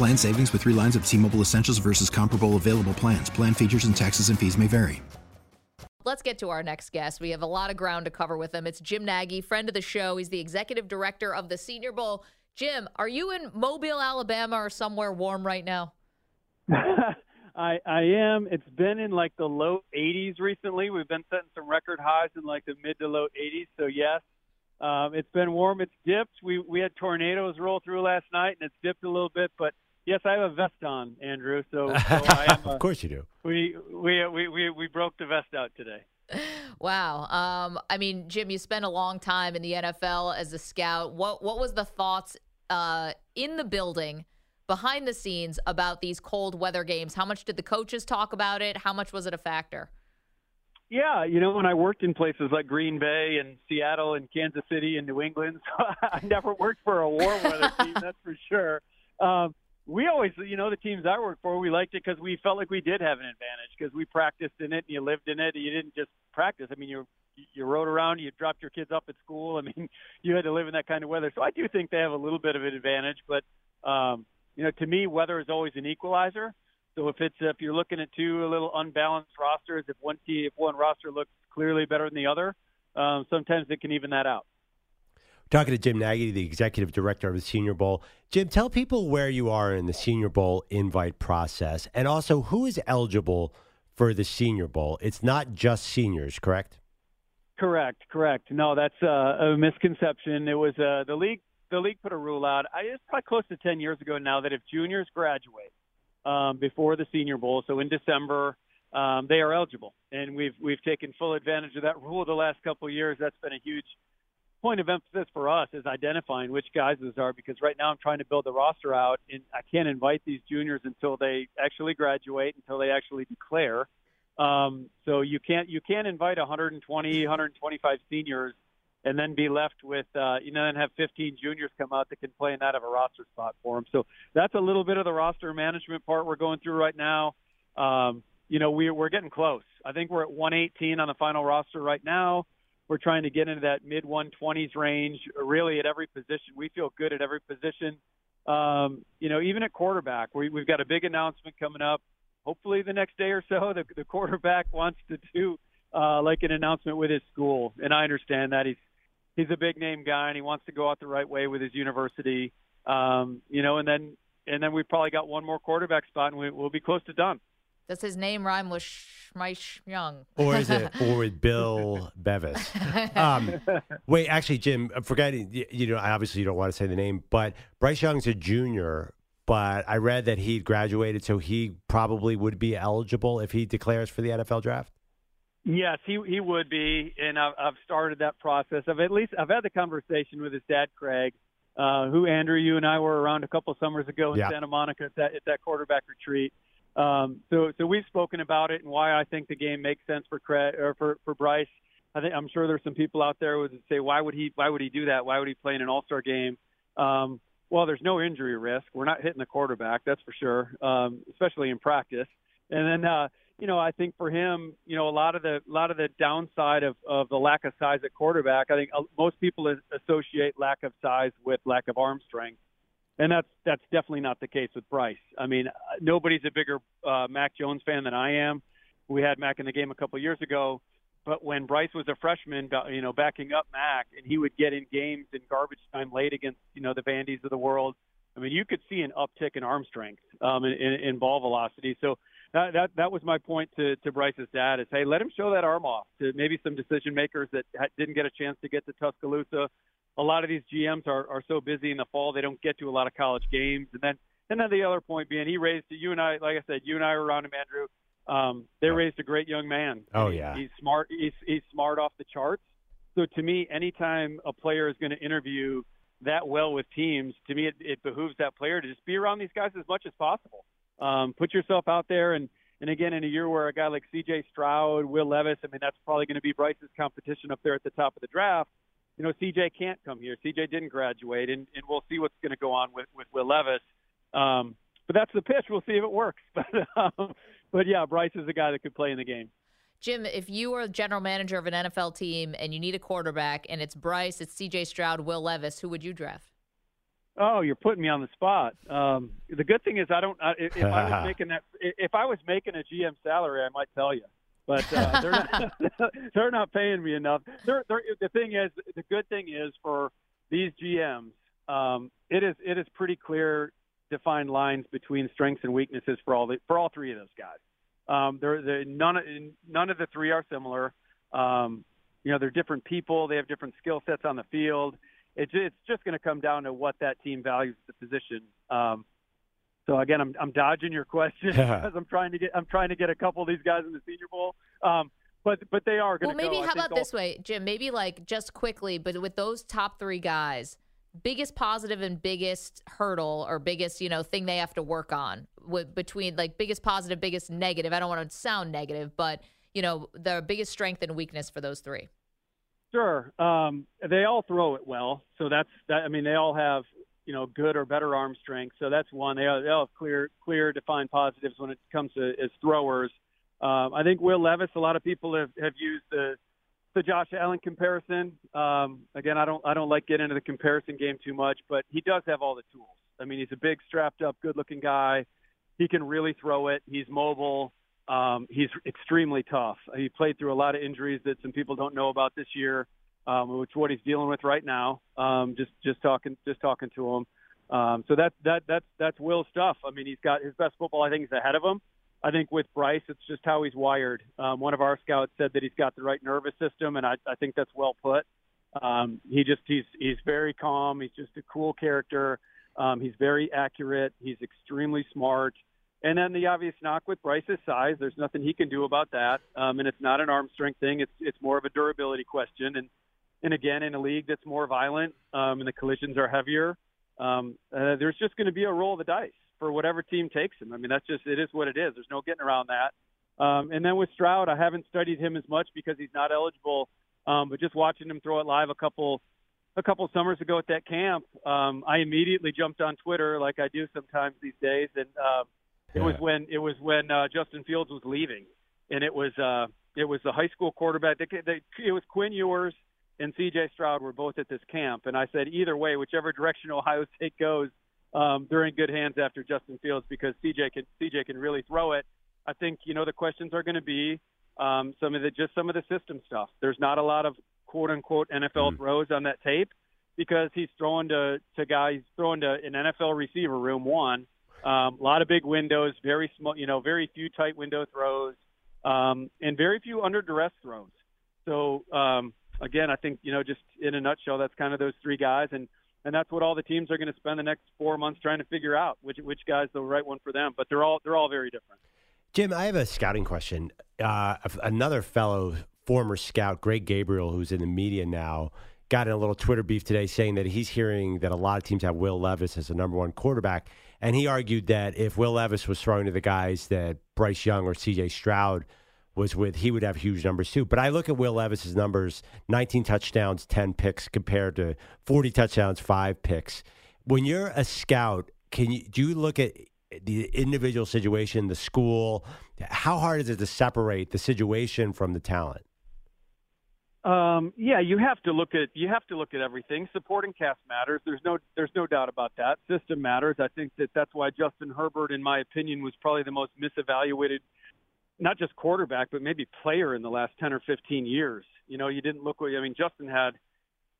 Plan savings with three lines of T Mobile Essentials versus comparable available plans. Plan features and taxes and fees may vary. Let's get to our next guest. We have a lot of ground to cover with him. It's Jim Nagy, friend of the show. He's the executive director of the Senior Bowl. Jim, are you in Mobile, Alabama, or somewhere warm right now? I, I am. It's been in like the low 80s recently. We've been setting some record highs in like the mid to low 80s. So yes, um, it's been warm. It's dipped. We we had tornadoes roll through last night, and it's dipped a little bit. But yes, I have a vest on, Andrew. So, so I am. A, of course you do. We we we we we broke the vest out today. Wow. Um, I mean, Jim, you spent a long time in the NFL as a scout. What what was the thoughts uh, in the building, behind the scenes, about these cold weather games? How much did the coaches talk about it? How much was it a factor? Yeah, you know, when I worked in places like Green Bay and Seattle and Kansas City and New England, so I never worked for a warm weather team, that's for sure. Um, we always, you know, the teams I worked for, we liked it because we felt like we did have an advantage because we practiced in it and you lived in it. You didn't just practice. I mean, you you rode around, you dropped your kids up at school. I mean, you had to live in that kind of weather. So I do think they have a little bit of an advantage. But um, you know, to me, weather is always an equalizer. So if it's if you're looking at two a little unbalanced rosters, if one team if one roster looks clearly better than the other, um, sometimes it can even that out. Talking to Jim Nagy, the executive director of the Senior Bowl. Jim, tell people where you are in the Senior Bowl invite process, and also who is eligible for the Senior Bowl. It's not just seniors, correct? Correct, correct. No, that's uh, a misconception. It was uh, the league. The league put a rule out. I, it's probably close to ten years ago now that if juniors graduate um, before the Senior Bowl, so in December, um, they are eligible, and we've we've taken full advantage of that rule the last couple of years. That's been a huge point of emphasis for us is identifying which guys those are because right now I'm trying to build the roster out and I can't invite these juniors until they actually graduate, until they actually declare. Um, so you can't you can't invite 120, 125 seniors and then be left with uh, you know and have 15 juniors come out that can play and not have a roster spot for them. So that's a little bit of the roster management part we're going through right now. Um, you know we, we're getting close. I think we're at 118 on the final roster right now. We're trying to get into that mid 120s range, really at every position. We feel good at every position. Um, you know, even at quarterback, we, we've got a big announcement coming up. Hopefully, the next day or so, the, the quarterback wants to do uh, like an announcement with his school, and I understand that he's he's a big name guy and he wants to go out the right way with his university. Um, you know, and then and then we've probably got one more quarterback spot, and we, we'll be close to done. Does his name rhyme with Schmeish Young? Or is it or with Bill Bevis? Um, wait, actually, Jim, I'm forgetting. You, you know, I obviously you don't want to say the name, but Bryce Young's a junior. But I read that he graduated, so he probably would be eligible if he declares for the NFL draft. Yes, he he would be, and I've, I've started that process. I've at least I've had the conversation with his dad, Craig, uh, who Andrew, you and I were around a couple summers ago in Yeah. Santa Monica at that at that quarterback retreat. Um, so so we've spoken about it and why I think the game makes sense for Craig or for for Bryce. I think I'm sure there's some people out there who would say why would he why would he do that? Why would he play in an All Star game? Um, well, there's no injury risk. We're not hitting the quarterback, that's for sure, um, especially in practice. And then, uh, you know, I think for him, you know, a lot of the a lot of the downside of of the lack of size at quarterback. I think uh, most people associate lack of size with lack of arm strength, and that's that's definitely not the case with Bryce. I mean, nobody's a bigger uh, Mac Jones fan than I am. We had Mac in the game a couple years ago, but when Bryce was a freshman, you know, backing up Mac, and he would get in games in garbage time late against, you know, the Vandies of the world, I mean, you could see an uptick in arm strength um, in, in, in ball velocity. So that, that that was my point to to Bryce's dad is hey, let him show that arm off to maybe some decision makers that didn't get a chance to get to Tuscaloosa. A lot of these GMs are are so busy in the fall they don't get to a lot of college games, and then and then the other point being he raised you and I, like I said, you and I were around him, Andrew. Um, they oh. raised a great young man. Oh yeah, he's smart. He's he's smart off the charts. So to me, anytime a player is going to interview that well with teams, to me it, it behooves that player to just be around these guys as much as possible. Um, put yourself out there, and and again, in a year where a guy like C.J. Stroud, Will Levis, I mean that's probably going to be Bryce's competition up there at the top of the draft. You know, C.J. can't come here. C.J. didn't graduate, and, and we'll see what's going to go on with with Will Levis. Um, but that's the pitch. We'll see if it works. But um, but yeah, Bryce is a guy that could play in the game. Jim, if you are general manager of an NFL team and you need a quarterback and it's Bryce, it's CJ Stroud, Will Levis, who would you draft? Oh, you're putting me on the spot. Um, the good thing is I don't. If I was making that, if I was making a GM salary, I might tell you. But uh, they're not. they're not paying me enough. They're, they're, the thing is, the good thing is for these GMs, um, it is it is pretty clear defined lines between strengths and weaknesses for all the, for all three of those guys. Um, they're, they're none of, none of the three are similar. Um, you know, they're different people. They have different skill sets on the field. It's it's just going to come down to what that team values the position. Um, so again, I'm I'm dodging your question because I'm trying to get I'm trying to get a couple of these guys in the Senior Bowl. Um, but but they are going to. Be the best. Well, maybe go, how about this way, Jim? Maybe like just quickly, but with those top three guys, biggest positive and biggest hurdle or biggest you know thing they have to work on with between like biggest positive biggest negative i don't want to sound negative but you know the biggest strength and weakness for those three sure um, they all throw it well so that's that i mean they all have you know good or better arm strength so that's one they they have clear clear defined positives when it comes to as throwers um, i think will levis a lot of people have, have used the the Josh Allen comparison. Um, again, I don't I don't like getting into the comparison game too much, but he does have all the tools. I mean, he's a big, strapped up, good looking guy. He can really throw it. He's mobile. Um, he's extremely tough. He played through a lot of injuries that some people don't know about this year, um, which what he's dealing with right now. Um, just just talking just talking to him. Um, so that that that's that's Will's stuff. I mean, he's got his best football. I think is ahead of him. I think with Bryce, it's just how he's wired. Um, one of our scouts said that he's got the right nervous system, and I, I think that's well put. Um, he just he's he's very calm. He's just a cool character. Um, he's very accurate. He's extremely smart. And then the obvious knock with Bryce's size, there's nothing he can do about that. Um, and it's not an arm strength thing. It's it's more of a durability question. And and again, in a league that's more violent um, and the collisions are heavier, um, uh, there's just going to be a roll of the dice for whatever team takes him. I mean, that's just it is what it is. There's no getting around that. Um, and then with Stroud, I haven't studied him as much because he's not eligible. Um, but just watching him throw it live a couple a couple summers ago at that camp, um, I immediately jumped on Twitter like I do sometimes these days, and uh, it was when it was when uh, Justin Fields was leaving, and it was uh, it was the high school quarterback. They, they, it was Quinn Ewers and C.J. Stroud were both at this camp, and I said either way, whichever direction Ohio State goes, um, they're in good hands after Justin Fields because CJ can CJ can really throw it. I think you know the questions are going to be um, some of the just some of the system stuff. There's not a lot of quote unquote NFL mm-hmm. throws on that tape because he's throwing to to guys throwing to an NFL receiver room one. Um, a lot of big windows, very small, you know, very few tight window throws, um, and very few under duress throws. So um, again, I think you know, just in a nutshell, that's kind of those three guys. And and that's what all the teams are going to spend the next four months trying to figure out which which guy's the right one for them. But they're all they're all very different. Jim, I have a scouting question. Uh, another fellow former scout, Greg Gabriel, who's in the media now, got in a little Twitter beef today saying that he's hearing that a lot of teams have Will Levis as the number one quarterback. And he argued that if Will Levis was throwing to the guys that Bryce Young or CJ Stroud was with, he would have huge numbers too. But I look at Will Levis's numbers 19 touchdowns, 10 picks compared to 40 touchdowns, five picks. When you're a scout, can you do you look at the individual situation, the school? How hard is it to separate the situation from the talent? Um, yeah, you have to look at you have to look at everything. Supporting cast matters. There's no there's no doubt about that. System matters. I think that that's why Justin Herbert, in my opinion, was probably the most misevaluated not just quarterback, but maybe player in the last 10 or 15 years. You know, you didn't look. I mean, Justin had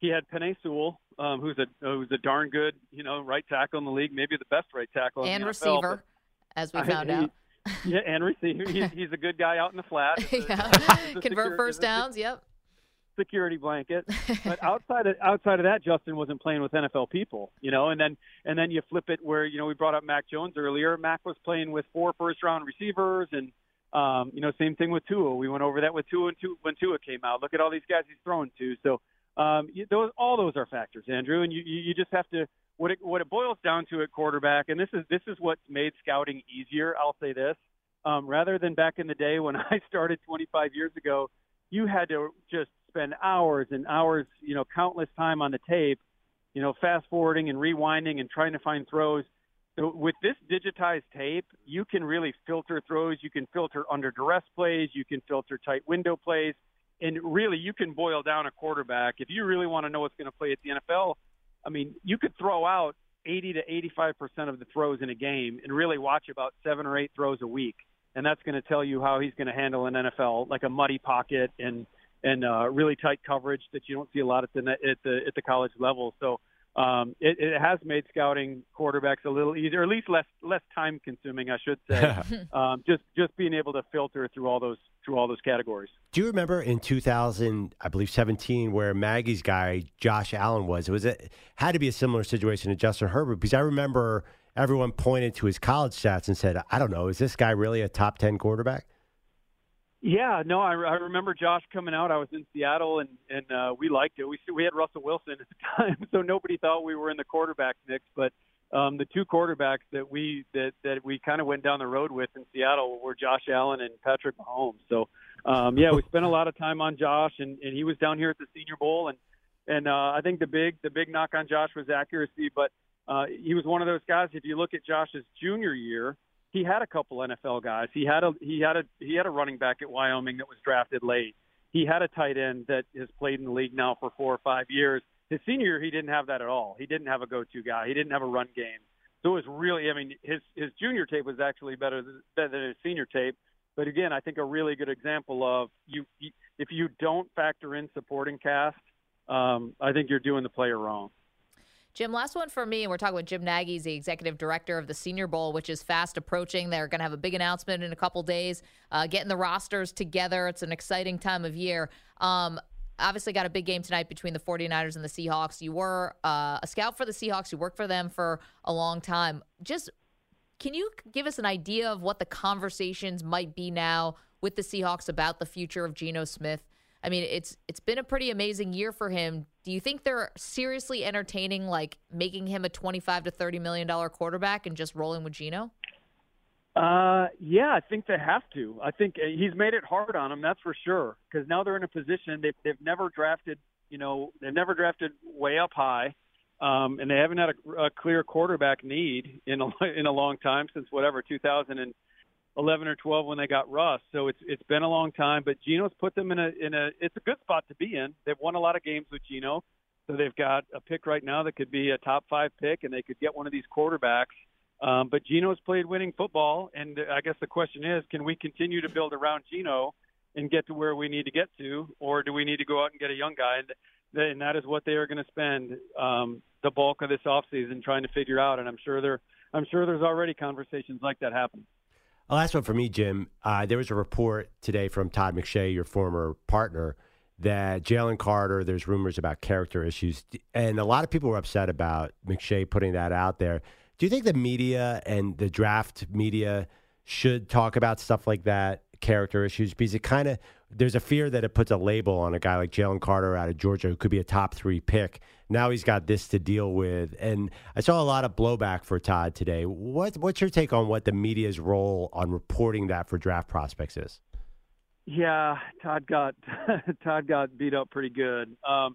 he had Penei Sewell, um, who's a who's a darn good, you know, right tackle in the league, maybe the best right tackle and in the receiver, NFL, as we found out. yeah, and receiver. He's, he's a good guy out in the flat. yeah. Convert first downs. Yep. Security blanket. But outside of outside of that, Justin wasn't playing with NFL people, you know. And then and then you flip it where you know we brought up Mac Jones earlier. Mac was playing with four first round receivers, and um, you know same thing with Tua. We went over that with Tua and Tua, when Tua came out. Look at all these guys he's throwing to. So um, you, those all those are factors, Andrew, and you you just have to what it what it boils down to at quarterback, and this is this is what's made scouting easier. I'll say this, um, rather than back in the day when I started 25 years ago, you had to just spend hours and hours, you know, countless time on the tape, you know, fast forwarding and rewinding and trying to find throws. So with this digitized tape, you can really filter throws. You can filter under duress plays. You can filter tight window plays and really you can boil down a quarterback if you really want to know what's going to play at the NFL. I mean, you could throw out 80 to 85 percent of the throws in a game and really watch about seven or eight throws a week, and that's going to tell you how he's going to handle an NFL like a muddy pocket and and uh, really tight coverage that you don't see a lot at the at the at the college level. So um, it, it has made scouting quarterbacks a little easier, or at least less less time consuming, I should say. um, just just being able to filter through all those through all those categories. Do you remember in 2000, I believe 17, where Maggie's guy Josh Allen was? It was a, had to be a similar situation to Justin Herbert because I remember everyone pointed to his college stats and said, "I don't know, is this guy really a top 10 quarterback?" Yeah, no, I, I remember Josh coming out. I was in Seattle, and and uh, we liked it. We we had Russell Wilson at the time, so nobody thought we were in the quarterback mix. But um, the two quarterbacks that we that that we kind of went down the road with in Seattle were Josh Allen and Patrick Mahomes. So um, yeah, we spent a lot of time on Josh, and and he was down here at the Senior Bowl, and and uh, I think the big the big knock on Josh was accuracy, but uh, he was one of those guys. If you look at Josh's junior year he had a couple NFL guys. He had a he had a he had a running back at Wyoming that was drafted late. He had a tight end that has played in the league now for four or five years. His senior year, he didn't have that at all. He didn't have a go-to guy. He didn't have a run game. So it was really, I mean, his his junior tape was actually better than, better than his senior tape. But again, I think a really good example of you if you don't factor in supporting cast, um, I think you're doing the player wrong. Jim, last one for me, we're talking with Jim Nagy, the executive director of the Senior Bowl, which is fast approaching. They're going to have a big announcement in a couple days, uh, getting the rosters together. It's an exciting time of year. Um, obviously, got a big game tonight between the 49ers and the Seahawks. You were uh, a scout for the Seahawks, you worked for them for a long time. Just can you give us an idea of what the conversations might be now with the Seahawks about the future of Geno Smith? I mean, it's it's been a pretty amazing year for him. Do you think they're seriously entertaining like making him a 25 to 30 million dollar quarterback and just rolling with Geno? Uh, yeah, I think they have to. I think uh, he's made it hard on them, that's for sure. Because now they're in a position they've they've never drafted, you know, they've never drafted way up high, um, and they haven't had a, a clear quarterback need in a in a long time since whatever 2000 and 11 or 12 when they got Russ. So it's it's been a long time, but Geno's put them in a in a it's a good spot to be in. They've won a lot of games with Geno, so they've got a pick right now that could be a top five pick, and they could get one of these quarterbacks. Um, but Geno's played winning football, and I guess the question is, can we continue to build around Geno and get to where we need to get to, or do we need to go out and get a young guy? And, and that is what they are going to spend um, the bulk of this offseason trying to figure out. And I'm sure there, I'm sure there's already conversations like that happening. Last one for me, Jim. Uh, there was a report today from Todd McShay, your former partner, that Jalen Carter, there's rumors about character issues. And a lot of people were upset about McShay putting that out there. Do you think the media and the draft media should talk about stuff like that, character issues? Because it kind of, there's a fear that it puts a label on a guy like Jalen Carter out of Georgia who could be a top three pick now he's got this to deal with. And I saw a lot of blowback for Todd today. What, what's your take on what the media's role on reporting that for draft prospects is? Yeah, Todd got Todd got beat up pretty good. Um,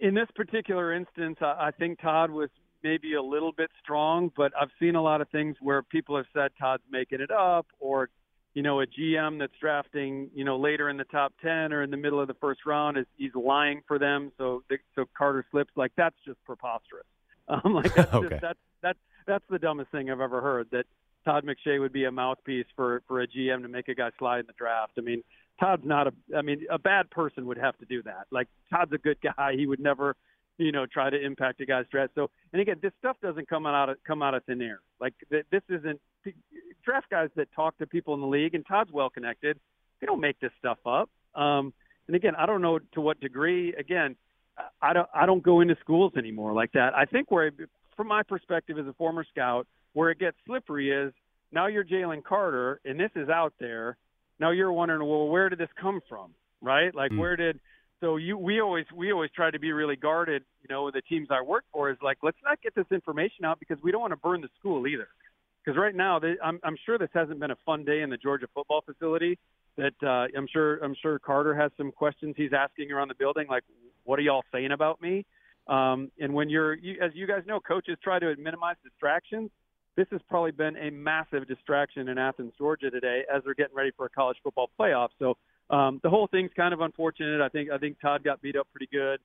in this particular instance, I, I think Todd was maybe a little bit strong, but I've seen a lot of things where people have said Todd's making it up or you know, a GM that's drafting, you know, later in the top 10 or in the middle of the first round is he's lying for them. So, so Carter slips like that's just preposterous. Um, like that's okay. just, that's, that's, that's the dumbest thing I've ever heard that Todd McShay would be a mouthpiece for, for a GM to make a guy slide in the draft. I mean, Todd's not a. I mean, a bad person would have to do that. Like Todd's a good guy. He would never, you know, try to impact a guy's draft. So, and again, this stuff doesn't come out of come out of thin air. Like th- this isn't draft guys that talk to people in the league, and Todd's well connected. They don't make this stuff up. Um, and again, I don't know to what degree. Again, I don't I don't go into schools anymore like that. I think where, from my perspective as a former scout, where it gets slippery is now you're Jalen Carter, and this is out there. Now you're wondering, well, where did this come from, right? Like, mm. where did so you we always we always try to be really guarded you know the teams i work for is like let's not get this information out because we don't want to burn the school either. Because right now they, I'm, I'm sure this hasn't been a fun day in the georgia football facility that uh, i'm sure i'm sure carter has some questions he's asking around the building like what are y'all saying about me? Um, and when you're you, as you guys know coaches try to minimize distractions. This has probably been a massive distraction in athens georgia today as they're getting ready for a college football playoff. So um, the whole thing's kind of unfortunate. I think I think Todd got beat up pretty good,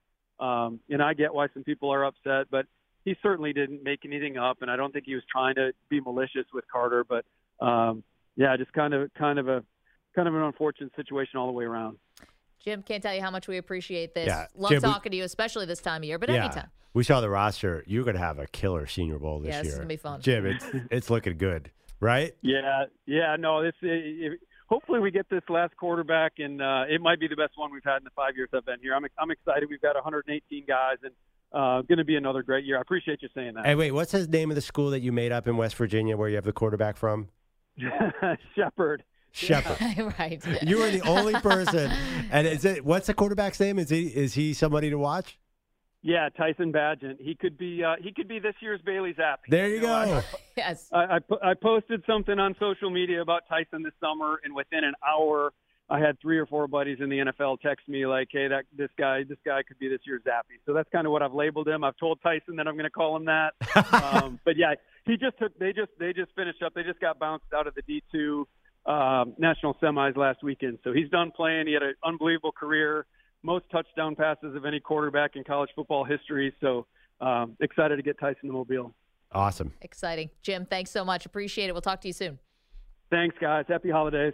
um, and I get why some people are upset, but he certainly didn't make anything up, and I don't think he was trying to be malicious with Carter. But um, yeah, just kind of kind of a kind of an unfortunate situation all the way around. Jim, can't tell you how much we appreciate this. Yeah. Love Jim, talking we, to you, especially this time of year, but yeah, anytime. We saw the roster. You're going to have a killer Senior Bowl this yeah, year. This is going to be fun. Jim, it's, it's looking good, right? Yeah, yeah. No, this it, hopefully we get this last quarterback, and uh, it might be the best one we've had in the five years I've been here. I'm I'm excited. We've got 118 guys, and uh, going to be another great year. I appreciate you saying that. Hey, wait, what's the name of the school that you made up in West Virginia where you have the quarterback from? Shepherd. Shepherd. right. You are the only person. And is it what's the quarterback's name? Is he is he somebody to watch? Yeah, Tyson Bagent. He could be uh, he could be this year's Bailey Zappe. There you, you go. I, yes. I, I, I posted something on social media about Tyson this summer, and within an hour, I had three or four buddies in the NFL text me like, "Hey, that this guy this guy could be this year's Zappe." So that's kind of what I've labeled him. I've told Tyson that I'm going to call him that. um, but yeah, he just took. They just they just finished up. They just got bounced out of the D2 um, national semis last weekend. So he's done playing. He had an unbelievable career most touchdown passes of any quarterback in college football history. So um, excited to get Tyson to Mobile. Awesome. Exciting. Jim, thanks so much. Appreciate it. We'll talk to you soon. Thanks, guys. Happy holidays.